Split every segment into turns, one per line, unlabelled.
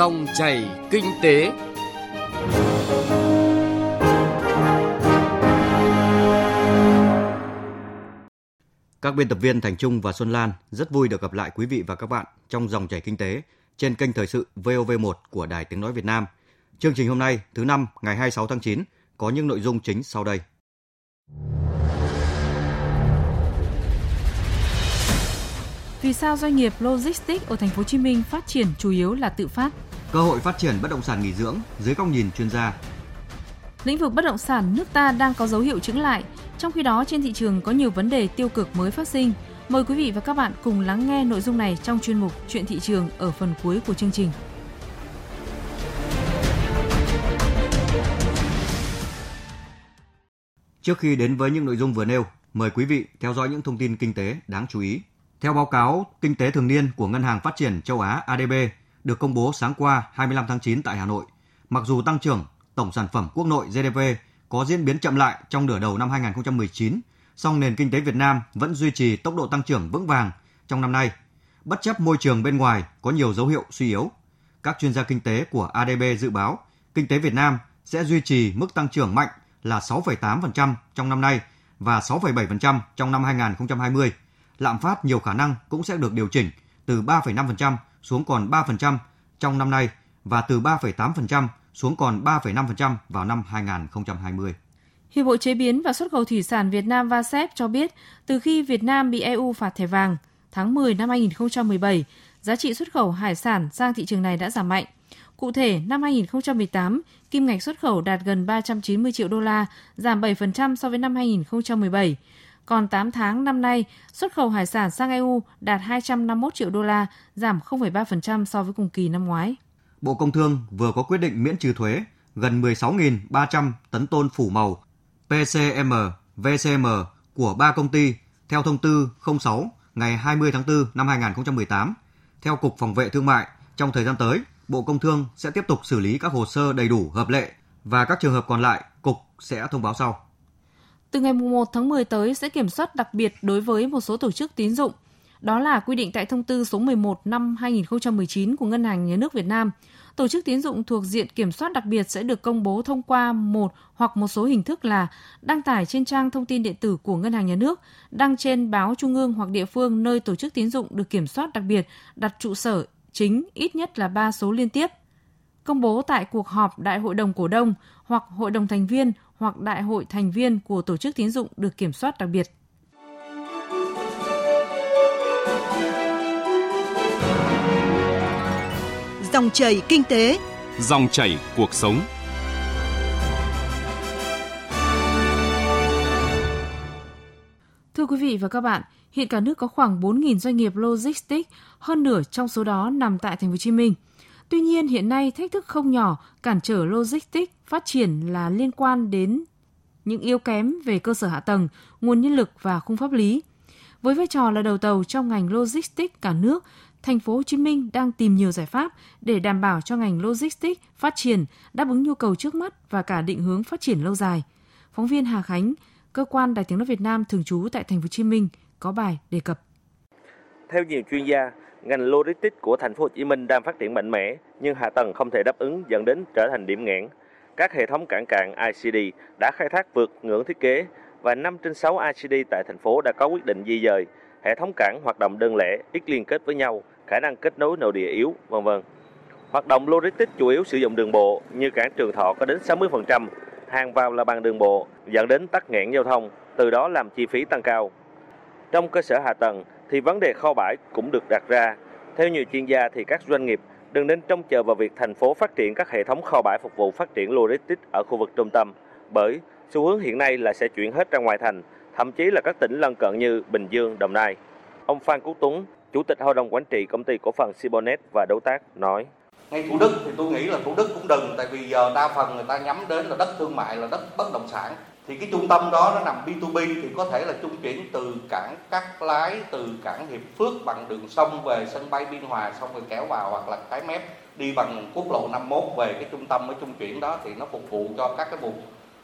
Dòng chảy kinh tế.
Các biên tập viên Thành Trung và Xuân Lan rất vui được gặp lại quý vị và các bạn trong dòng chảy kinh tế trên kênh thời sự VOV1 của Đài Tiếng Nói Việt Nam. Chương trình hôm nay, thứ năm, ngày 26 tháng 9, có những nội dung chính sau đây.
Vì sao doanh nghiệp logistics ở thành phố Hồ Chí Minh phát triển chủ yếu là tự phát?
Cơ hội phát triển bất động sản nghỉ dưỡng dưới góc nhìn chuyên gia.
Lĩnh vực bất động sản nước ta đang có dấu hiệu chứng lại, trong khi đó trên thị trường có nhiều vấn đề tiêu cực mới phát sinh. Mời quý vị và các bạn cùng lắng nghe nội dung này trong chuyên mục Chuyện thị trường ở phần cuối của chương trình.
Trước khi đến với những nội dung vừa nêu, mời quý vị theo dõi những thông tin kinh tế đáng chú ý. Theo báo cáo kinh tế thường niên của Ngân hàng Phát triển châu Á ADB được công bố sáng qua 25 tháng 9 tại Hà Nội, mặc dù tăng trưởng tổng sản phẩm quốc nội GDP có diễn biến chậm lại trong nửa đầu năm 2019, song nền kinh tế Việt Nam vẫn duy trì tốc độ tăng trưởng vững vàng trong năm nay, bất chấp môi trường bên ngoài có nhiều dấu hiệu suy yếu. Các chuyên gia kinh tế của ADB dự báo kinh tế Việt Nam sẽ duy trì mức tăng trưởng mạnh là 6,8% trong năm nay và 6,7% trong năm 2020. Lạm phát nhiều khả năng cũng sẽ được điều chỉnh từ 3,5% xuống còn 3% trong năm nay và từ 3,8% xuống còn 3,5% vào năm 2020.
Hiệp hội Chế biến và Xuất khẩu Thủy sản Việt Nam VASEP cho biết, từ khi Việt Nam bị EU phạt thẻ vàng tháng 10 năm 2017, giá trị xuất khẩu hải sản sang thị trường này đã giảm mạnh. Cụ thể, năm 2018, kim ngạch xuất khẩu đạt gần 390 triệu đô la, giảm 7% so với năm 2017. Còn 8 tháng năm nay, xuất khẩu hải sản sang EU đạt 251 triệu đô la, giảm 0,3% so với cùng kỳ năm ngoái.
Bộ Công Thương vừa có quyết định miễn trừ thuế gần 16.300 tấn tôn phủ màu PCM, VCM của 3 công ty theo thông tư 06 ngày 20 tháng 4 năm 2018. Theo Cục Phòng vệ Thương mại, trong thời gian tới, Bộ Công Thương sẽ tiếp tục xử lý các hồ sơ đầy đủ hợp lệ và các trường hợp còn lại, Cục sẽ thông báo sau.
Từ ngày 1 tháng 10 tới sẽ kiểm soát đặc biệt đối với một số tổ chức tín dụng. Đó là quy định tại thông tư số 11 năm 2019 của Ngân hàng Nhà nước Việt Nam. Tổ chức tín dụng thuộc diện kiểm soát đặc biệt sẽ được công bố thông qua một hoặc một số hình thức là đăng tải trên trang thông tin điện tử của Ngân hàng Nhà nước, đăng trên báo trung ương hoặc địa phương nơi tổ chức tín dụng được kiểm soát đặc biệt đặt trụ sở chính ít nhất là 3 số liên tiếp. Công bố tại cuộc họp Đại hội đồng cổ đông hoặc hội đồng thành viên hoặc đại hội thành viên của tổ chức tín dụng được kiểm soát đặc biệt.
Dòng chảy kinh tế,
dòng chảy cuộc sống.
Thưa quý vị và các bạn, hiện cả nước có khoảng 4.000 doanh nghiệp logistics, hơn nửa trong số đó nằm tại thành phố Hồ Chí Minh. Tuy nhiên, hiện nay thách thức không nhỏ cản trở logistics phát triển là liên quan đến những yếu kém về cơ sở hạ tầng, nguồn nhân lực và khung pháp lý. Với vai trò là đầu tàu trong ngành logistics cả nước, thành phố Hồ Chí Minh đang tìm nhiều giải pháp để đảm bảo cho ngành logistics phát triển, đáp ứng nhu cầu trước mắt và cả định hướng phát triển lâu dài. Phóng viên Hà Khánh, cơ quan Đài Tiếng nói Việt Nam thường trú tại thành phố Hồ Chí Minh có bài đề cập.
Theo nhiều chuyên gia, ngành logistics của thành phố Hồ Chí Minh đang phát triển mạnh mẽ, nhưng hạ tầng không thể đáp ứng dẫn đến trở thành điểm nghẽn. Các hệ thống cảng cạn ICD đã khai thác vượt ngưỡng thiết kế và 5 trên 6 ICD tại thành phố đã có quyết định di dời. Hệ thống cảng hoạt động đơn lẻ, ít liên kết với nhau, khả năng kết nối nội địa yếu, vân vân. Hoạt động logistics chủ yếu sử dụng đường bộ như cảng Trường Thọ có đến 60%, hàng vào là bằng đường bộ dẫn đến tắc nghẽn giao thông, từ đó làm chi phí tăng cao. Trong cơ sở hạ tầng thì vấn đề kho bãi cũng được đặt ra. Theo nhiều chuyên gia thì các doanh nghiệp đừng nên trông chờ vào việc thành phố phát triển các hệ thống kho bãi phục vụ phát triển logistics ở khu vực trung tâm, bởi xu hướng hiện nay là sẽ chuyển hết ra ngoài thành, thậm chí là các tỉnh lân cận như Bình Dương, Đồng Nai. Ông Phan Quốc Tuấn, Chủ tịch Hội đồng Quản trị Công ty Cổ phần Sibonet và Đối tác nói.
Ngay Thủ Đức thì tôi nghĩ là Thủ Đức cũng đừng, tại vì giờ đa phần người ta nhắm đến là đất thương mại, là đất bất động sản. Thì cái trung tâm đó nó nằm B2B thì có thể là trung chuyển từ cảng Cát Lái, từ cảng Hiệp Phước bằng đường sông về sân bay Biên Hòa xong rồi kéo vào hoặc là cái mép đi bằng quốc lộ 51 về cái trung tâm ở trung chuyển đó thì nó phục vụ cho các cái vùng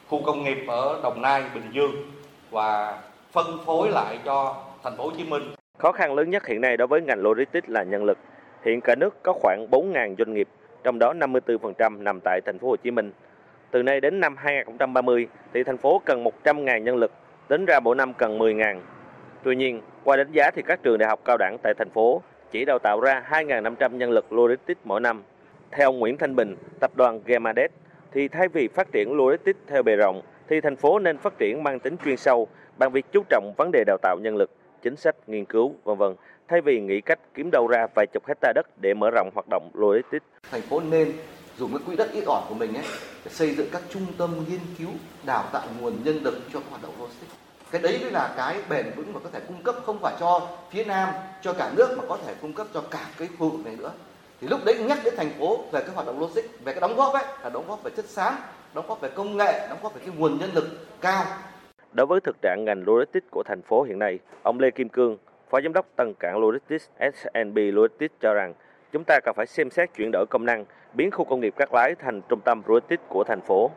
khu công nghiệp ở Đồng Nai, Bình Dương và phân phối lại cho thành phố Hồ Chí Minh.
Khó khăn lớn nhất hiện nay đối với ngành logistics là nhân lực. Hiện cả nước có khoảng 4.000 doanh nghiệp, trong đó 54% nằm tại thành phố Hồ Chí Minh. Từ nay đến năm 2030 thì thành phố cần 100.000 nhân lực, tính ra mỗi năm cần 10.000. Tuy nhiên, qua đánh giá thì các trường đại học cao đẳng tại thành phố chỉ đào tạo ra 2.500 nhân lực logistics mỗi năm. Theo Nguyễn Thanh Bình, tập đoàn Gemadet, thì thay vì phát triển logistics theo bề rộng, thì thành phố nên phát triển mang tính chuyên sâu bằng việc chú trọng vấn đề đào tạo nhân lực, chính sách, nghiên cứu, vân vân, thay vì nghĩ cách kiếm đâu ra vài chục hecta đất để mở rộng hoạt động logistics.
Thành phố nên dùng cái quỹ đất ít ỏi của mình ấy, để xây dựng các trung tâm nghiên cứu, đào tạo nguồn nhân lực cho các hoạt động logistics. Cái đấy mới là cái bền vững mà có thể cung cấp không phải cho phía nam, cho cả nước mà có thể cung cấp cho cả cái khu vực này nữa. Thì lúc đấy nhắc đến thành phố về cái hoạt động logistics, về cái đóng góp ấy, là đóng góp về chất xám, đóng góp về công nghệ, đóng góp về cái nguồn nhân lực cao.
Đối với thực trạng ngành logistics của thành phố hiện nay, ông Lê Kim Cương, phó giám đốc Tân Cảng Logistics snb Logistics cho rằng chúng ta cần phải xem xét chuyển đổi công năng biến khu công nghiệp Cát Lái thành trung tâm logistics của thành phố.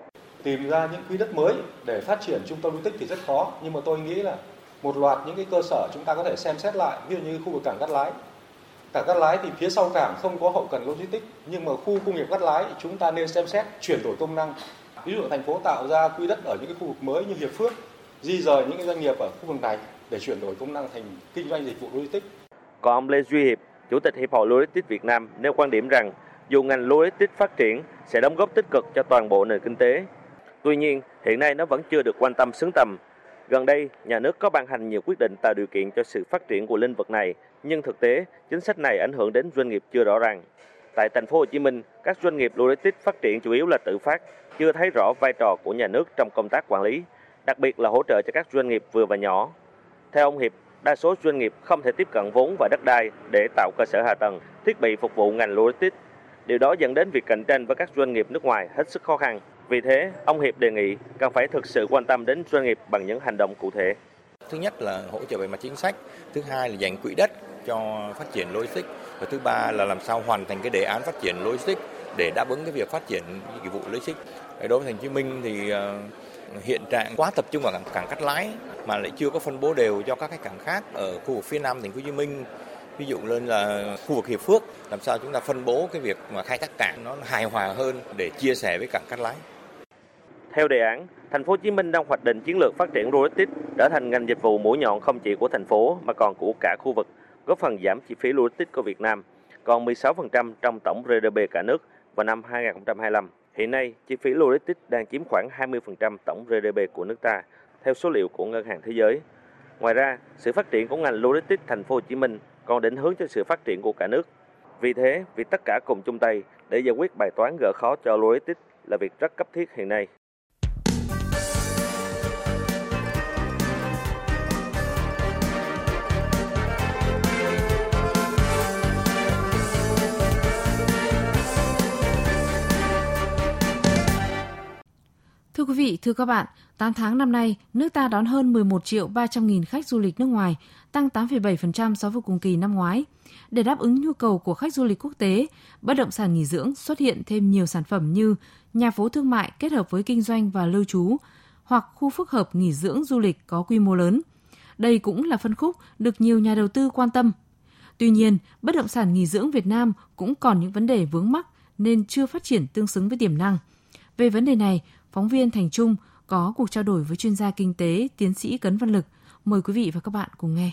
Tìm ra những quỹ đất mới để phát triển trung tâm logistics thì rất khó nhưng mà tôi nghĩ là một loạt những cái cơ sở chúng ta có thể xem xét lại ví dụ như khu vực cảng cát lái. Cảng cát lái thì phía sau cảng không có hậu cần logistics nhưng mà khu công nghiệp cát lái chúng ta nên xem xét chuyển đổi công năng. Ví dụ thành phố tạo ra quỹ đất ở những cái khu vực mới như hiệp phước di rời những cái doanh nghiệp ở khu vực này để chuyển đổi công năng thành kinh doanh dịch vụ logistics.
Còn ông Lê Duy Hiệp chủ tịch hiệp hội logistics Việt Nam nêu quan điểm rằng dù ngành logistics phát triển sẽ đóng góp tích cực cho toàn bộ nền kinh tế Tuy nhiên, hiện nay nó vẫn chưa được quan tâm xứng tầm. Gần đây, nhà nước có ban hành nhiều quyết định tạo điều kiện cho sự phát triển của lĩnh vực này, nhưng thực tế, chính sách này ảnh hưởng đến doanh nghiệp chưa rõ ràng. Tại thành phố Hồ Chí Minh, các doanh nghiệp logistics phát triển chủ yếu là tự phát, chưa thấy rõ vai trò của nhà nước trong công tác quản lý, đặc biệt là hỗ trợ cho các doanh nghiệp vừa và nhỏ. Theo ông Hiệp, đa số doanh nghiệp không thể tiếp cận vốn và đất đai để tạo cơ sở hạ tầng, thiết bị phục vụ ngành logistics. Điều đó dẫn đến việc cạnh tranh với các doanh nghiệp nước ngoài hết sức khó khăn. Vì thế, ông Hiệp đề nghị cần phải thực sự quan tâm đến doanh nghiệp bằng những hành động cụ thể.
Thứ nhất là hỗ trợ về mặt chính sách, thứ hai là dành quỹ đất cho phát triển logistics và thứ ba là làm sao hoàn thành cái đề án phát triển logistics để đáp ứng cái việc phát triển dịch vụ logistics. Đối với thành phố Hồ Chí Minh thì ờ, hiện trạng quá tập trung vào cảng, cảng cắt lái mà lại chưa có phân bố đều cho các cái cảng khác ở khu vực phía nam thành phố Hồ Chí Minh ví dụ lên là khu vực hiệp phước làm sao chúng ta phân bố cái việc mà khai thác cảng nó hài hòa hơn để chia sẻ với cảng cắt lái
theo đề án, thành phố Hồ Chí Minh đang hoạch định chiến lược phát triển logistics trở thành ngành dịch vụ mũi nhọn không chỉ của thành phố mà còn của cả khu vực, góp phần giảm chi phí logistics của Việt Nam, còn 16% trong tổng GDP cả nước vào năm 2025. Hiện nay, chi phí logistics đang chiếm khoảng 20% tổng GDP của nước ta, theo số liệu của Ngân hàng Thế giới. Ngoài ra, sự phát triển của ngành logistics thành phố Hồ Chí Minh còn định hướng cho sự phát triển của cả nước. Vì thế, việc tất cả cùng chung tay để giải quyết bài toán gỡ khó cho logistics là việc rất cấp thiết hiện nay.
Quý vị, thưa các bạn, 8 tháng năm nay, nước ta đón hơn 11 triệu 300 nghìn khách du lịch nước ngoài, tăng 8,7% so với cùng kỳ năm ngoái. Để đáp ứng nhu cầu của khách du lịch quốc tế, bất động sản nghỉ dưỡng xuất hiện thêm nhiều sản phẩm như nhà phố thương mại kết hợp với kinh doanh và lưu trú, hoặc khu phức hợp nghỉ dưỡng du lịch có quy mô lớn. Đây cũng là phân khúc được nhiều nhà đầu tư quan tâm. Tuy nhiên, bất động sản nghỉ dưỡng Việt Nam cũng còn những vấn đề vướng mắc nên chưa phát triển tương xứng với tiềm năng. Về vấn đề này, phóng viên Thành Trung có cuộc trao đổi với chuyên gia kinh tế tiến sĩ Cấn Văn Lực. Mời quý vị và các bạn cùng nghe.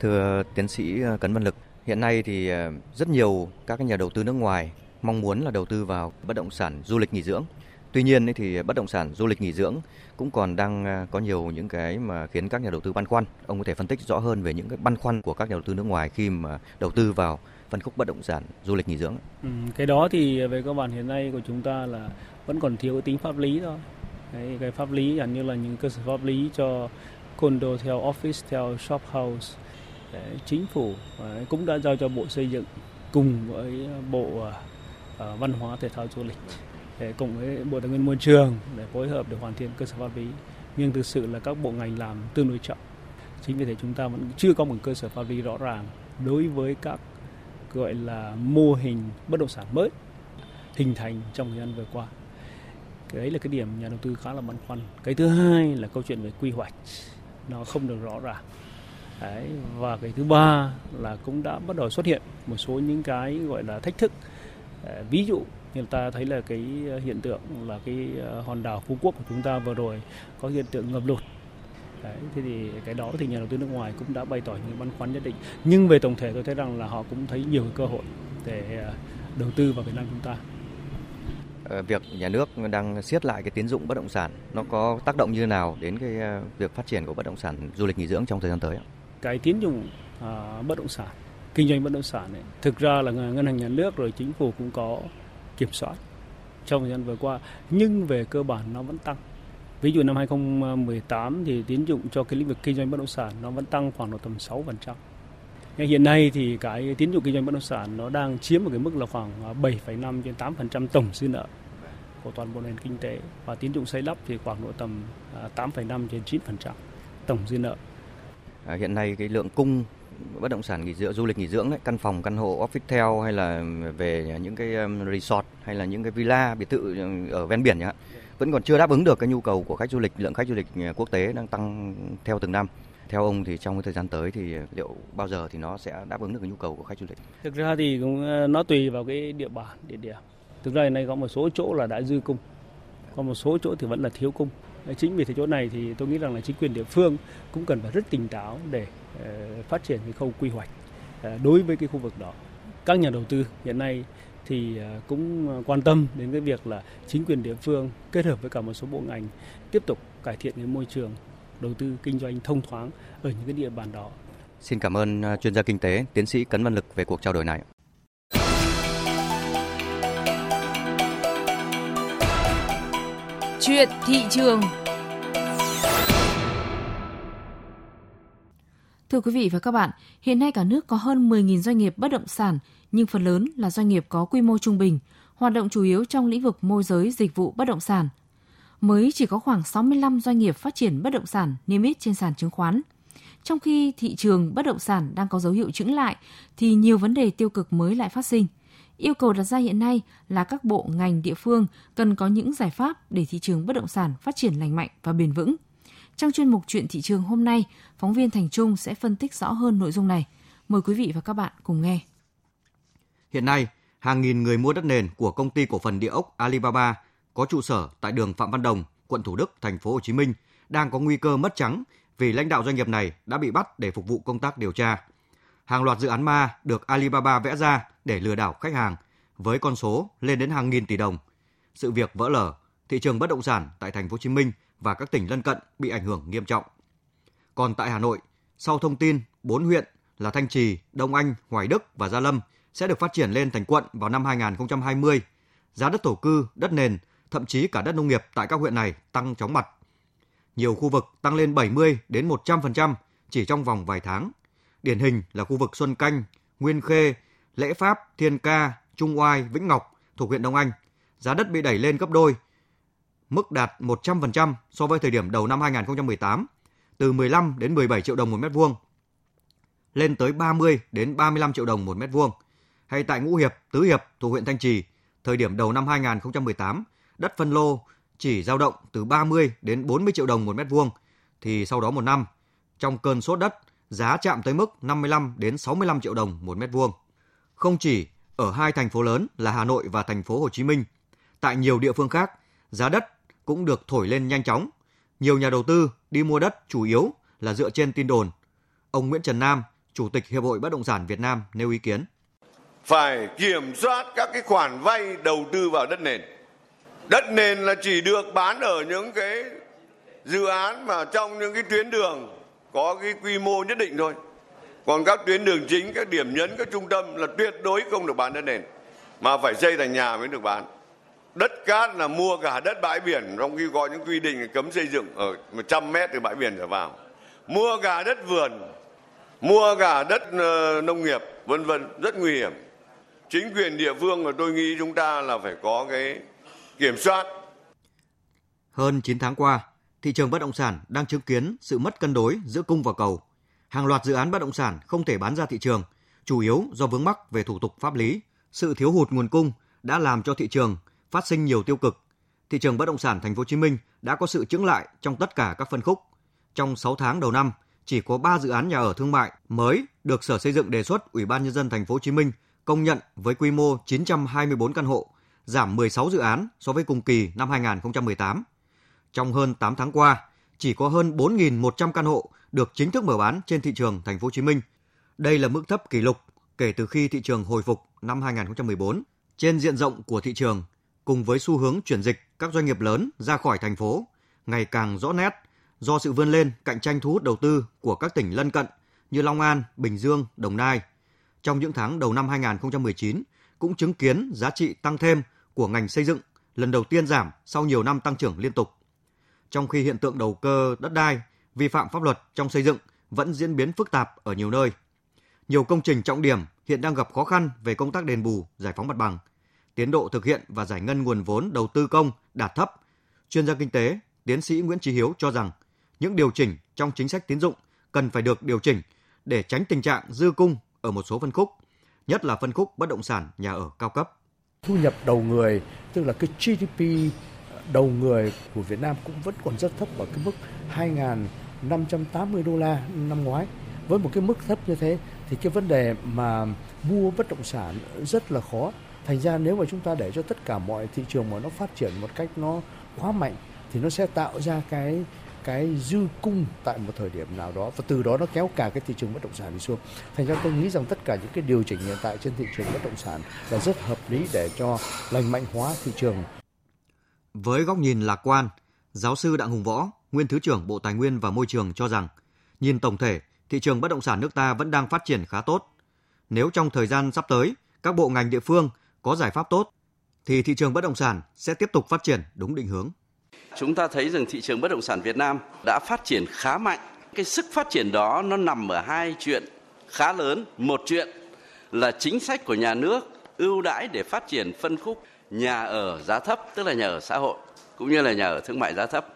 Thưa tiến sĩ ờ, Cấn Văn Lực, hiện nay thì ờ, rất nhiều các nhà đầu tư nước ngoài mong muốn là đầu tư vào bất động sản du lịch nghỉ dưỡng. Tuy nhiên thì bất động sản du lịch nghỉ dưỡng cũng còn đang ờ, có nhiều những cái mà khiến các nhà đầu tư băn khoăn. Ông có thể phân tích rõ hơn về những cái băn khoăn của các nhà đầu tư nước ngoài khi mà đầu tư vào phân khúc bất động sản du lịch nghỉ dưỡng?
Ừ, cái đó thì về cơ bản hiện nay của chúng ta là vẫn còn thiếu tính pháp lý thôi. Đấy, cái pháp lý gần như là những cơ sở pháp lý cho condo theo office theo shop house. Đấy, chính phủ đấy, cũng đã giao cho bộ xây dựng cùng với bộ uh, văn hóa thể thao du lịch để cùng với bộ tài nguyên môi trường để phối hợp để hoàn thiện cơ sở pháp lý. Nhưng thực sự là các bộ ngành làm tương đối chậm. Chính vì thế chúng ta vẫn chưa có một cơ sở pháp lý rõ ràng đối với các gọi là mô hình bất động sản mới hình thành trong thời gian vừa qua cái đấy là cái điểm nhà đầu tư khá là băn khoăn. Cái thứ hai là câu chuyện về quy hoạch. Nó không được rõ ràng. Đấy, và cái thứ ba là cũng đã bắt đầu xuất hiện một số những cái gọi là thách thức. Ờ, ví dụ như ta thấy là cái ờ, hiện tượng là cái ờ, hòn đảo Phú Quốc của chúng ta vừa rồi có hiện tượng ngập lụt. Đấy, thế thì cái đó thì nhà đầu tư nước ngoài cũng đã bày tỏ những băn khoăn nhất định. Nhưng về tổng thể tôi thấy rằng là họ cũng thấy nhiều cơ hội để đầu tư vào Việt Nam chúng ta.
Ờ, việc nhà nước đang siết lại cái tín dụng bất động sản nó có tác động như thế nào đến cái ờ, việc phát triển của bất động sản du lịch nghỉ dưỡng trong thời gian tới?
Cái tín dụng à, bất động sản, kinh doanh bất động sản này, thực ra là ngân hàng nhà nước rồi chính phủ cũng có kiểm soát trong thời gian vừa qua, nhưng về cơ bản nó vẫn tăng. Ví dụ năm 2018 thì tín dụng cho cái lĩnh vực kinh doanh bất động sản nó vẫn tăng khoảng độ tầm 6%. Nhưng hiện nay thì cái tín dụng kinh doanh bất động sản nó đang chiếm một cái mức là khoảng à, 7,5 đến 8% tổng dư nợ của toàn bộ nền kinh tế và tín dụng xây lắp thì khoảng độ tầm à, 8,5 đến 9% tổng dư nợ.
À, hiện nay cái lượng cung bất động sản nghỉ dưỡng du lịch nghỉ dưỡng ấy, căn phòng căn hộ office hay là về những cái um, resort hay là những cái villa biệt thự um, ở ven biển nhá vẫn còn chưa đáp ứng được cái nhu cầu của khách du lịch lượng khách du lịch à, quốc tế đang tăng theo từng năm theo ông thì trong cái thời gian tới thì liệu bao giờ thì nó sẽ đáp ứng được cái nhu cầu của khách du lịch?
Thực ra thì cũng ờ, nó tùy vào cái địa bàn, địa điểm. Thực ra hiện nay có một số chỗ là đã dư cung, có một số chỗ thì vẫn là thiếu cung. Chính vì thế chỗ này thì tôi nghĩ rằng là chính quyền địa phương cũng cần phải rất tỉnh táo để ờ, phát triển cái khâu quy hoạch ờ, đối với cái khu vực đó. Các nhà đầu tư hiện nay thì cũng quan tâm đến cái việc là chính quyền địa phương kết hợp với cả một số bộ ngành tiếp tục cải thiện cái môi trường đầu tư kinh doanh thông thoáng ở những cái địa bàn đó.
Xin cảm ơn à, chuyên gia kinh tế, tiến sĩ Cấn Văn Lực về cuộc trao đổi này.
Chuyện thị trường Thưa quý vị và các bạn, hiện nay cả nước có hơn 10.000 doanh nghiệp bất động sản, nhưng phần lớn là doanh nghiệp có quy mô trung bình, hoạt động chủ yếu trong lĩnh vực môi giới dịch vụ bất động sản – mới chỉ có khoảng 65 doanh nghiệp phát triển bất động sản niêm yết trên sàn chứng khoán. Trong khi thị trường bất động sản đang có dấu hiệu chững lại thì nhiều vấn đề tiêu cực mới lại phát sinh. Yêu cầu đặt ra hiện nay là các bộ ngành địa phương cần có những giải pháp để thị trường bất động sản phát triển lành mạnh và bền vững. Trong chuyên mục chuyện thị trường hôm nay, phóng viên Thành Trung sẽ phân tích rõ hơn nội dung này. Mời quý vị và các bạn cùng nghe.
Hiện nay, hàng nghìn người mua đất nền của công ty cổ phần địa ốc Alibaba có trụ sở tại đường Phạm Văn Đồng, quận Thủ Đức, thành phố Hồ Chí Minh đang có nguy cơ mất trắng vì lãnh đạo doanh nghiệp này đã bị bắt để phục vụ công tác điều tra. Hàng loạt dự án ma được Alibaba vẽ ra để lừa đảo khách hàng với con số lên đến hàng nghìn tỷ đồng. Sự việc vỡ lở, thị trường bất động sản tại thành phố Hồ Chí Minh và các tỉnh lân cận bị ảnh hưởng nghiêm trọng. Còn tại Hà Nội, sau thông tin 4 huyện là Thanh Trì, Đông Anh, Hoài Đức và Gia Lâm sẽ được phát triển lên thành quận vào năm 2020, giá đất thổ cư, đất nền thậm chí cả đất nông nghiệp tại các huyện này tăng chóng mặt. Nhiều khu vực tăng lên 70 đến 100% chỉ trong vòng vài tháng. Điển hình là khu vực Xuân Canh, Nguyên Khê, Lễ Pháp, Thiên Ca, Trung Oai, Vĩnh Ngọc thuộc huyện Đông Anh. Giá đất bị đẩy lên gấp đôi, mức đạt 100% so với thời điểm đầu năm 2018, từ 15 đến 17 triệu đồng một mét vuông, lên tới 30 đến 35 triệu đồng một mét vuông. Hay tại Ngũ Hiệp, Tứ Hiệp thuộc huyện Thanh Trì, thời điểm đầu năm 2018 đất phân lô chỉ dao động từ 30 đến 40 triệu đồng một mét vuông, thì sau đó một năm, trong cơn sốt đất, giá chạm tới mức 55 đến 65 triệu đồng một mét vuông. Không chỉ ở hai thành phố lớn là Hà Nội và thành phố Hồ Chí Minh, tại nhiều địa phương khác, giá đất cũng được thổi lên nhanh chóng. Nhiều nhà đầu tư đi mua đất chủ yếu là dựa trên tin đồn. Ông Nguyễn Trần Nam, Chủ tịch Hiệp hội Bất động sản Việt Nam nêu ý kiến.
Phải kiểm soát các cái khoản vay đầu tư vào đất nền đất nền là chỉ được bán ở những cái dự án mà trong những cái tuyến đường có cái quy mô nhất định thôi. Còn các tuyến đường chính, các điểm nhấn, các trung tâm là tuyệt đối không được bán đất nền, mà phải xây thành nhà mới được bán. Đất cát là mua cả đất bãi biển, trong khi có những quy định cấm xây dựng ở 100 mét từ bãi biển trở vào. Mua cả đất vườn, mua cả đất ờ, nông nghiệp, vân vân, rất nguy hiểm. Chính quyền địa phương mà tôi nghĩ chúng ta là phải có cái kiểm soát.
Hơn 9 tháng qua, thị trường bất động sản đang chứng kiến sự mất cân đối giữa cung và cầu. Hàng loạt dự án bất động sản không thể bán ra thị trường, chủ yếu do vướng mắc về thủ tục pháp lý. Sự thiếu hụt nguồn cung đã làm cho thị trường phát sinh nhiều tiêu cực. Thị trường bất động sản thành phố Hồ Chí Minh đã có sự chững lại trong tất cả các phân khúc. Trong 6 tháng đầu năm, chỉ có 3 dự án nhà ở thương mại mới được Sở Xây dựng đề xuất Ủy ban nhân dân thành phố Hồ Chí Minh công nhận với quy mô 924 căn hộ, giảm 16 dự án so với cùng kỳ năm 2018. Trong hơn 8 tháng qua, chỉ có hơn 4.100 căn hộ được chính thức mở bán trên thị trường thành phố Hồ Chí Minh. Đây là mức thấp kỷ lục kể từ khi thị trường hồi phục năm 2014. Trên diện rộng của thị trường, cùng với xu hướng chuyển dịch các doanh nghiệp lớn ra khỏi thành phố ngày càng rõ nét do sự vươn lên cạnh tranh thu hút đầu tư của các tỉnh lân cận như Long An, Bình Dương, Đồng Nai. Trong những tháng đầu năm 2019 cũng chứng kiến giá trị tăng thêm của ngành xây dựng lần đầu tiên giảm sau nhiều năm tăng trưởng liên tục. Trong khi hiện tượng đầu cơ đất đai, vi phạm pháp luật trong xây dựng vẫn diễn biến phức tạp ở nhiều nơi. Nhiều công trình trọng điểm hiện đang gặp khó khăn về công tác đền bù, giải phóng mặt bằng. Tiến độ thực hiện và giải ngân nguồn vốn đầu tư công đạt thấp. Chuyên gia kinh tế, tiến sĩ Nguyễn Chí Hiếu cho rằng những điều chỉnh trong chính sách tín dụng cần phải được điều chỉnh để tránh tình trạng dư cung ở một số phân khúc, nhất là phân khúc bất động sản nhà ở cao cấp.
Thu nhập đầu người, tức là cái GDP đầu người của Việt Nam cũng vẫn còn rất thấp ở cái mức 2.580 đô la năm ngoái. Với một cái mức thấp như thế thì cái vấn đề mà mua bất động sản rất là khó. Thành ra nếu mà chúng ta để cho tất cả mọi thị trường mà nó phát triển một cách nó quá mạnh thì nó sẽ tạo ra cái cái dư cung tại một thời điểm nào đó và từ đó nó kéo cả cái thị trường bất động sản đi xuống. Thành ra tôi nghĩ rằng tất cả những cái điều chỉnh hiện tại trên thị trường bất động sản là rất hợp lý để cho lành mạnh hóa thị trường.
Với góc nhìn lạc quan, giáo sư Đặng Hùng Võ, nguyên thứ trưởng Bộ Tài nguyên và Môi trường cho rằng, nhìn tổng thể, thị trường bất động sản nước ta vẫn đang phát triển khá tốt. Nếu trong thời gian sắp tới, các bộ ngành địa phương có giải pháp tốt, thì thị trường bất động sản sẽ tiếp tục phát triển đúng định hướng
chúng ta thấy rằng thị trường bất động sản Việt Nam đã phát triển khá mạnh. Cái sức phát triển đó nó nằm ở hai chuyện khá lớn. Một chuyện là chính sách của nhà nước ưu đãi để phát triển phân khúc nhà ở giá thấp, tức là nhà ở xã hội, cũng như là nhà ở thương mại giá thấp.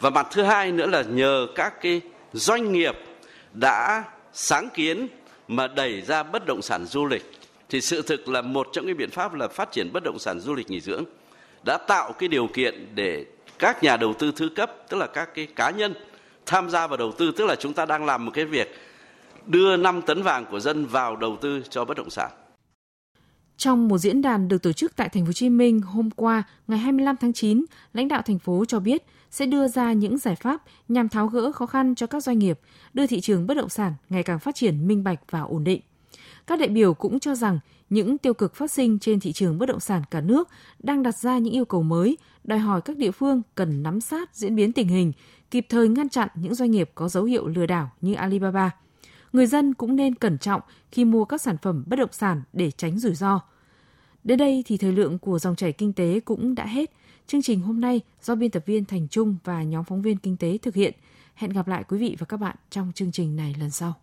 Và mặt thứ hai nữa là nhờ các cái doanh nghiệp đã sáng kiến mà đẩy ra bất động sản du lịch thì sự thực là một trong những biện pháp là phát triển bất động sản du lịch nghỉ dưỡng đã tạo cái điều kiện để các nhà đầu tư thứ cấp tức là các cái cá nhân tham gia vào đầu tư tức là chúng ta đang làm một cái việc đưa 5 tấn vàng của dân vào đầu tư cho bất động sản.
Trong một diễn đàn được tổ chức tại thành phố Hồ Chí Minh hôm qua, ngày 25 tháng 9, lãnh đạo thành phố cho biết sẽ đưa ra những giải pháp nhằm tháo gỡ khó khăn cho các doanh nghiệp, đưa thị trường bất động sản ngày càng phát triển minh bạch và ổn định. Các đại biểu cũng cho rằng những tiêu cực phát sinh trên thị trường bất động sản cả nước đang đặt ra những yêu cầu mới, đòi hỏi các địa phương cần nắm sát diễn biến tình hình, kịp thời ngăn chặn những doanh nghiệp có dấu hiệu lừa đảo như Alibaba. Người dân cũng nên cẩn trọng khi mua các sản phẩm bất động sản để tránh rủi ro. Đến đây thì thời lượng của dòng chảy kinh tế cũng đã hết. Chương trình hôm nay do biên tập viên Thành Trung và nhóm phóng viên kinh tế thực hiện. Hẹn gặp lại quý vị và các bạn trong chương trình này lần sau.